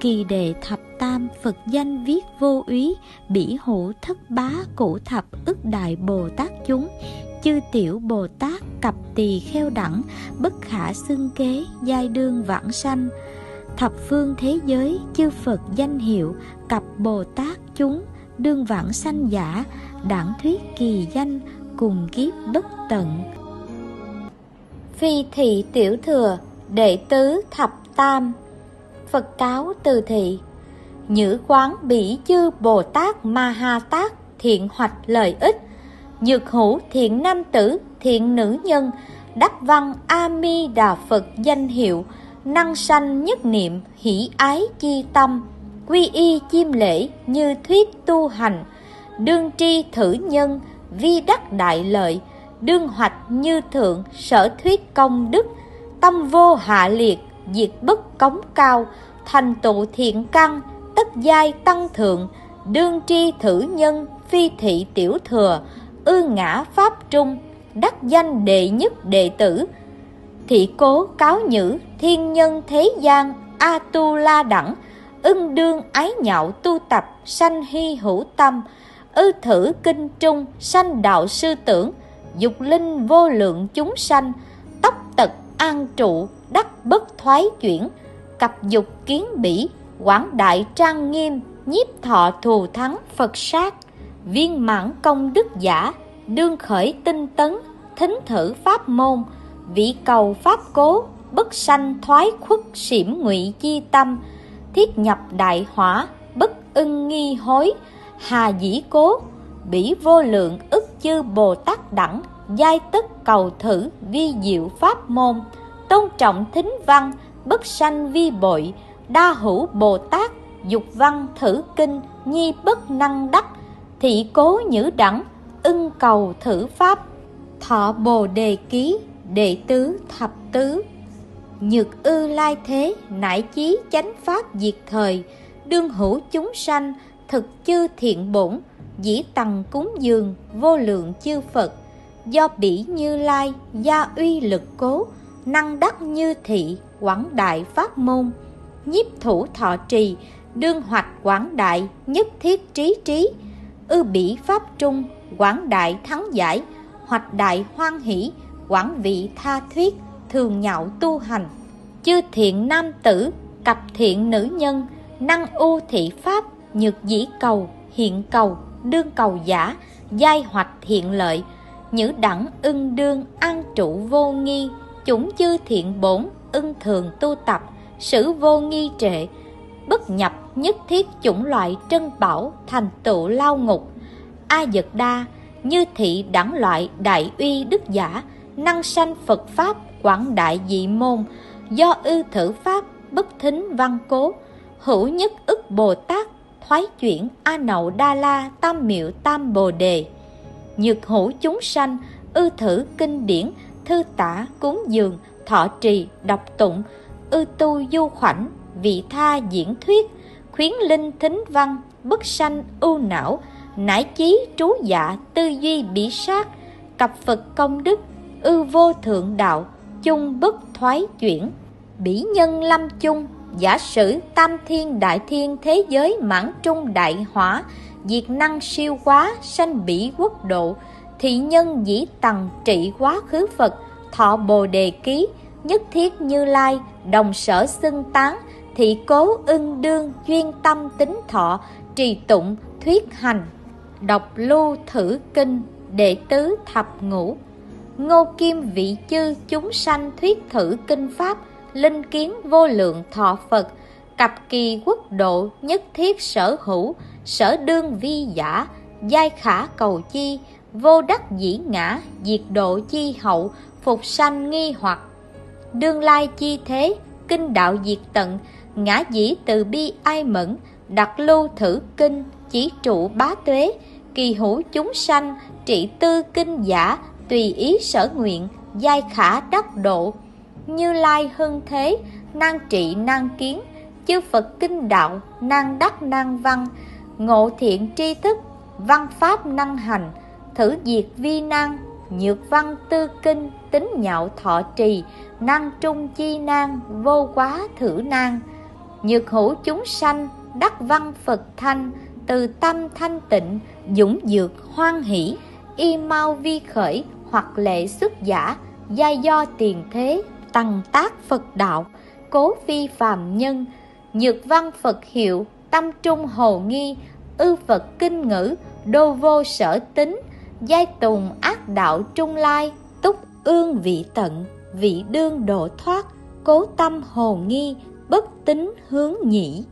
kỳ đệ thập tam phật danh viết vô úy, bỉ hữu thất bá cụ thập ức đại bồ tát chúng. Chư tiểu bồ tát cặp tỳ kheo đẳng, bất khả xưng kế, giai đương vãng sanh. Thập phương thế giới, chư phật danh hiệu, cặp bồ tát chúng, đương vãng sanh giả, đảng thuyết kỳ danh, cùng kiếp bất tận. Phi thị tiểu thừa, đệ tứ thập tam. Phật cáo từ thị nhữ quán bỉ chư bồ tát ma ha tát, thiện hoạch lợi ích. Nhược hữu thiện nam tử, thiện nữ nhân, đắc văn a mi đà phật danh hiệu, năng sanh nhất niệm, hỷ ái chi tâm, quy y chiêm lễ như thuyết tu hành, đương tri thử nhân, vi đắc đại lợi, đương hoạch như thượng, sở thuyết công đức, tâm vô hạ liệt, diệt bất cống cao, thành tụ thiện căn tất giai tăng thượng, đương tri thử nhân, phi thị tiểu thừa, ư ngã pháp trung, đắc danh đệ nhất đệ tử. Thị cố cáo nhữ, thiên nhân thế gian a tu la đẳng ưng đương ái nhạo tu tập, sanh hy hữu tâm, ư thử kinh trung, sanh đạo sư tưởng, dục linh vô lượng chúng sanh, tóc tật an trụ, đắc bất thoái chuyển, cặp dục kiến bỉ quảng đại trang nghiêm, nhiếp thọ thù thắng phật sát, viên mãn công đức giả, đương khởi tinh tấn, thính thử pháp môn, vị cầu pháp cố, bất sanh thoái khuất xỉm ngụy chi tâm, thiết nhập đại hỏa, bất ưng nghi hối, hà dĩ cố, bỉ vô lượng ức chư bồ tát đẳng, giai tất cầu thử vi diệu pháp môn, tôn trọng thính văn, bất sanh vi bội đa hữu bồ tát, dục văn thử kinh, nhi bất năng đắc, thị cố nhữ đẳng, ưng cầu thử pháp. Thọ bồ đề ký, đệ tứ thập tứ. Nhược ư lai thế, nải chí chánh pháp diệt thời. Đương hữu chúng sanh, thực chư thiện bổn, dĩ tầng cúng dường, vô lượng chư phật. Do bỉ như lai, gia uy lực cố, năng đắc như thị, quảng đại pháp môn nhiếp thủ thọ trì, đương hoạch quảng đại nhất thiết trí trí, ư bỉ pháp trung quảng đại thắng giải, hoạch đại hoan hỷ quảng vị tha thuyết thường nhạo tu hành. Chư thiện nam tử, cặp thiện nữ nhân, năng u thị pháp, nhược dĩ cầu, hiện cầu, đương cầu giả, giai hoạch hiện lợi, nhữ đẳng ưng đương an trụ vô nghi, chúng chư thiện bổn ưng thường tu tập sử vô nghi trệ, bất nhập nhất thiết chủng loại trân bảo thành tựu lao ngục. A dật đa, như thị đẳng loại đại uy đức giả, năng sanh phật pháp quảng đại dị môn, do ư thử pháp bất thính văn cố, hữu nhất ức bồ tát thoái chuyển a nậu đa la tam miệu tam bồ đề. Nhược hữu chúng sanh, ư thử kinh điển, thư tả cúng dường, thọ trì, đọc tụng ư tu du khoảnh, vị tha diễn thuyết, khuyến linh thính văn bất sanh ưu não, nải chí trú dạ tư duy bỉ sát cập phật công đức, ư vô thượng đạo, chung bất thoái chuyển. Bỉ nhân lâm chung, giả sử tam thiên đại thiên thế giới mãn trung đại hỏa, diệt năng siêu quá sanh bỉ quốc độ, thị nhân dĩ tầng trị quá khứ phật, thọ bồ đề ký nhất thiết như lai, đồng sở xưng tán, thị cố ưng đương duyên tâm tính thọ, trì tụng, thuyết hành. Đọc lưu thử kinh, đệ tứ thập ngũ. Ngô kim vị chư, chúng sanh thuyết thử kinh pháp, linh kiến vô lượng thọ phật. Cặp kỳ quốc độ, nhất thiết sở hữu, sở đương vi giả, giai khả cầu chi, vô đắc dĩ ngã, diệt độ chi hậu, phục sanh nghi hoặc đương lai chi thế, kinh đạo diệt tận, ngã dĩ từ bi ai mẫn, đặt lưu thử kinh, chỉ trụ bá tuế, kỳ hữu chúng sanh, trị tư kinh giả, tùy ý sở nguyện, giai khả đắc độ. Như lai hưng thế năng trị năng kiến, chư phật kinh đạo năng đắc năng văn, ngộ thiện tri thức, văn pháp năng hành, thử diệt vi năng nhược văn tư kinh tính nhạo thọ trì năng trung chi năng vô quá thử năng nhược hữu chúng sanh đắc văn phật thanh từ tâm thanh tịnh dũng dược hoan hỷ y mau vi khởi hoặc lệ xuất giả gia do tiền thế tăng tác phật đạo cố phi phàm nhân. Nhược văn phật hiệu tâm trung hồ nghi ư Phật kinh ngữ, đô vô sở tính, giai tùng ác đạo trung lai, túc ương vị tận, vị đương độ thoát, cố tâm hồ nghi, bất tính hướng nhĩ.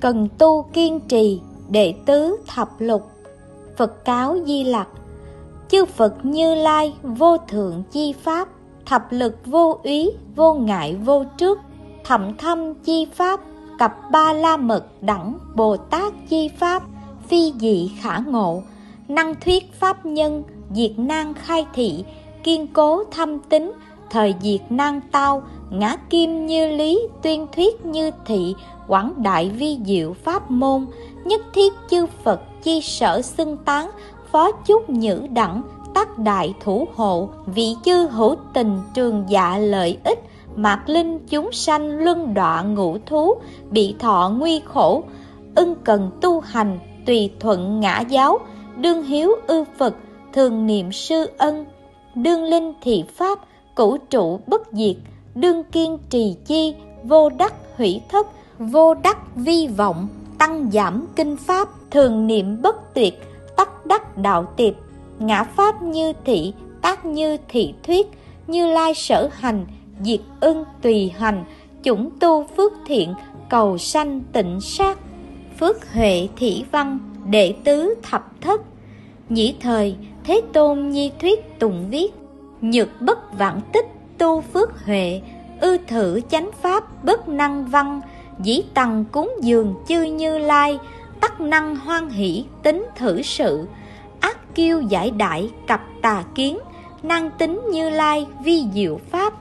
Cần tu kiên trì, đệ tứ thập lục, Phật cáo di lặc, chư Phật như lai vô thượng chi pháp, thập lực vô úy, vô ngại vô trước, thậm thâm chi pháp, cặp ba la mật đẳng Bồ Tát chi pháp, phi dị khả ngộ, năng thuyết pháp nhân, diệt nan khai thị, kiên cố thâm tính, thời diệt nan tao, ngã kim như lý, tuyên thuyết như thị, quảng đại vi diệu pháp môn, nhất thiết chư Phật chi sở xưng tán, phó chúc nhữ đẳng, tác đại thủ hộ, vị chư hữu tình trường dạ lợi ích, mạc linh chúng sanh luân đọa ngũ thú, bị thọ nguy khổ, ưng cần tu hành, tùy thuận ngã giáo, đương hiếu ư Phật, thường niệm sư ân, đương linh thị pháp, cửu trụ bất diệt, đương kiên trì chi, vô đắc hủy thất, vô đắc vi vọng, tăng giảm kinh pháp, thường niệm bất tuyệt, tắc đắc đạo tiệp, ngã pháp như thị, tác như thị thuyết, như lai sở hành, diệt ưng tùy hành, chủng tu phước thiện, cầu sanh tịnh sát, phước huệ thị văn, đệ tứ thập thất. Nhĩ thời, Thế Tôn Nhi Thuyết tùng viết, nhược bất vạn tích tu phước huệ, ư thử chánh pháp bất năng văn, dĩ tầng cúng dường chư như lai, tắc năng hoan hỷ tính thử sự, ác kiêu giải đại cặp tà kiến, năng tính như lai vi diệu pháp,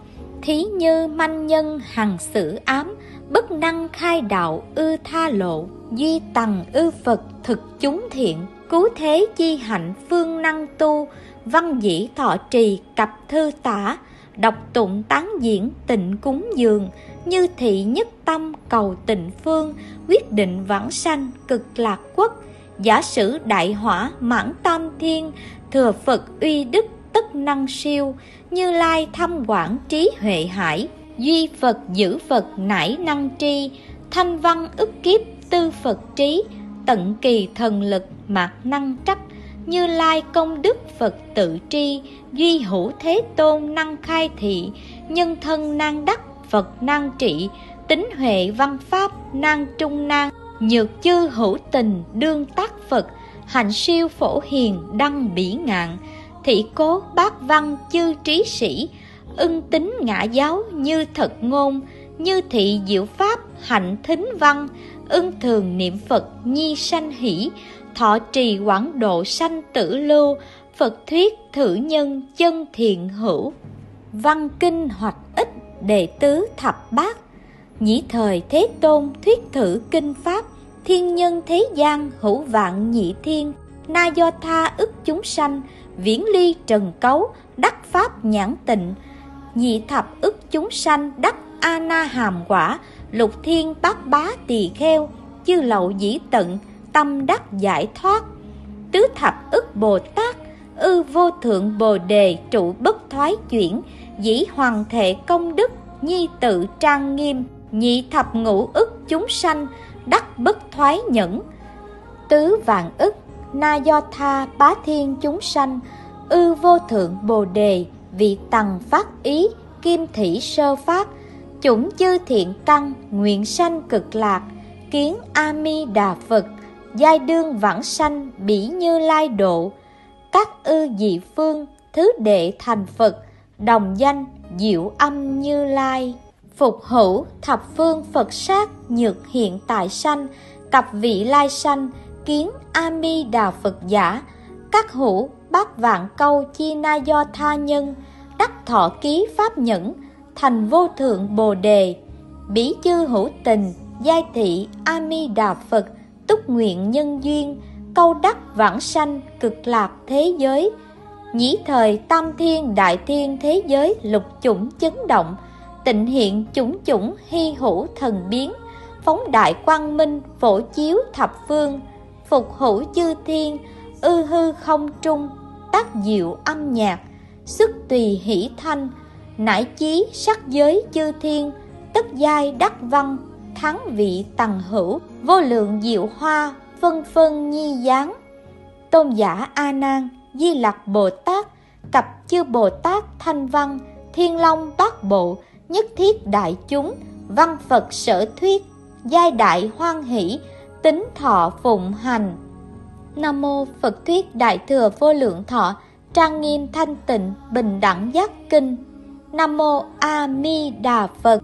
thí như manh nhân hằng xử ám, bất năng khai đạo ư tha lộ, duy tầng ư Phật thực chúng thiện, cứu thế chi hạnh phương năng tu, văn dĩ thọ trì cặp thư tả, đọc tụng tán diễn tịnh cúng dường, như thị nhất tâm cầu tịnh phương, quyết định vãng sanh cực lạc quốc, giả sử đại hỏa mãn tam thiên, thừa Phật uy đức tất năng siêu, như lai thâm quản trí huệ hải, duy Phật giữ Phật nải năng tri, thanh văn ức kiếp tư Phật trí, tận kỳ thần lực mạc năng trách, như lai công đức Phật tự tri, duy hữu thế tôn năng khai thị, nhân thân năng đắc Phật năng trị, tính huệ văn pháp năng trung năng, nhược chư hữu tình đương tác Phật, hạnh siêu phổ hiền đăng bỉ ngạn, thị cố bát văn chư trí sĩ, ưng tính ngã giáo như thật ngôn, như thị diệu pháp hạnh thính văn, ưng thường niệm Phật nhi sanh hỷ, thọ trì quảng độ sanh tử lưu, Phật thuyết thử nhân chân thiện hữu. Văn kinh hoặc ích đệ tứ thập bát, nhĩ thời thế tôn thuyết thử kinh pháp, thiên nhân thế gian hữu vạn nhị thiên, na do tha ức chúng sanh, viễn ly trần cấu, đắc pháp nhãn tịnh, nhị thập ức chúng sanh đắc a na hàm quả, lục thiên bát bá tỳ kheo, chư lậu dĩ tận, tâm đắc giải thoát. Tứ thập ức Bồ Tát, ư vô thượng Bồ đề trụ bất thoái chuyển, dĩ hoàng thể công đức, nhi tự trang nghiêm, nhị thập ngũ ức chúng sanh, đắc bất thoái nhẫn. Tứ vạn ức, na do tha bá thiên chúng sanh, ư vô thượng Bồ đề, vị tầng phát ý, kim thủy sơ phát, chủng chư thiện căn, nguyện sanh cực lạc, kiến a mi đà phật giai đương vãng sanh bỉ như lai độ. Các ư dị phương thứ đệ thành phật đồng danh diệu âm như lai. Phục hữu thập phương phật sát nhược hiện tại sanh cặp vị lai sanh kiến a mi đà phật giả. Các hữu bát vạn câu chi na do tha nhân đắc thọ ký pháp nhẫn thành vô thượng bồ đề bỉ chư hữu tình, giai thị a mi đà phật, túc nguyện nhân duyên, câu đắc vãng sanh cực lạc thế giới, nhĩ thời tam thiên đại thiên thế giới lục chủng chấn động, tịnh hiện chủng chủng hy hữu thần biến, phóng đại quang minh phổ chiếu thập phương, phục hữu chư thiên, ư hư không trung, tác diệu âm nhạc, sức tùy hỷ thanh nải chí sắc giới chư thiên, tất giai đắc văn, thắng vị tầng hữu, vô lượng diệu hoa phân phân nhi giáng. Tôn giả a nan, di lặc bồ tát, cặp chư bồ tát thanh văn, thiên long bát bộ, nhất thiết đại chúng, văn phật sở thuyết, giai đại hoan hỷ, tính thọ phụng hành. Nam mô phật thuyết đại thừa vô lượng thọ, trang nghiêm thanh tịnh, bình đẳng giác kinh nam mô a di đà phật.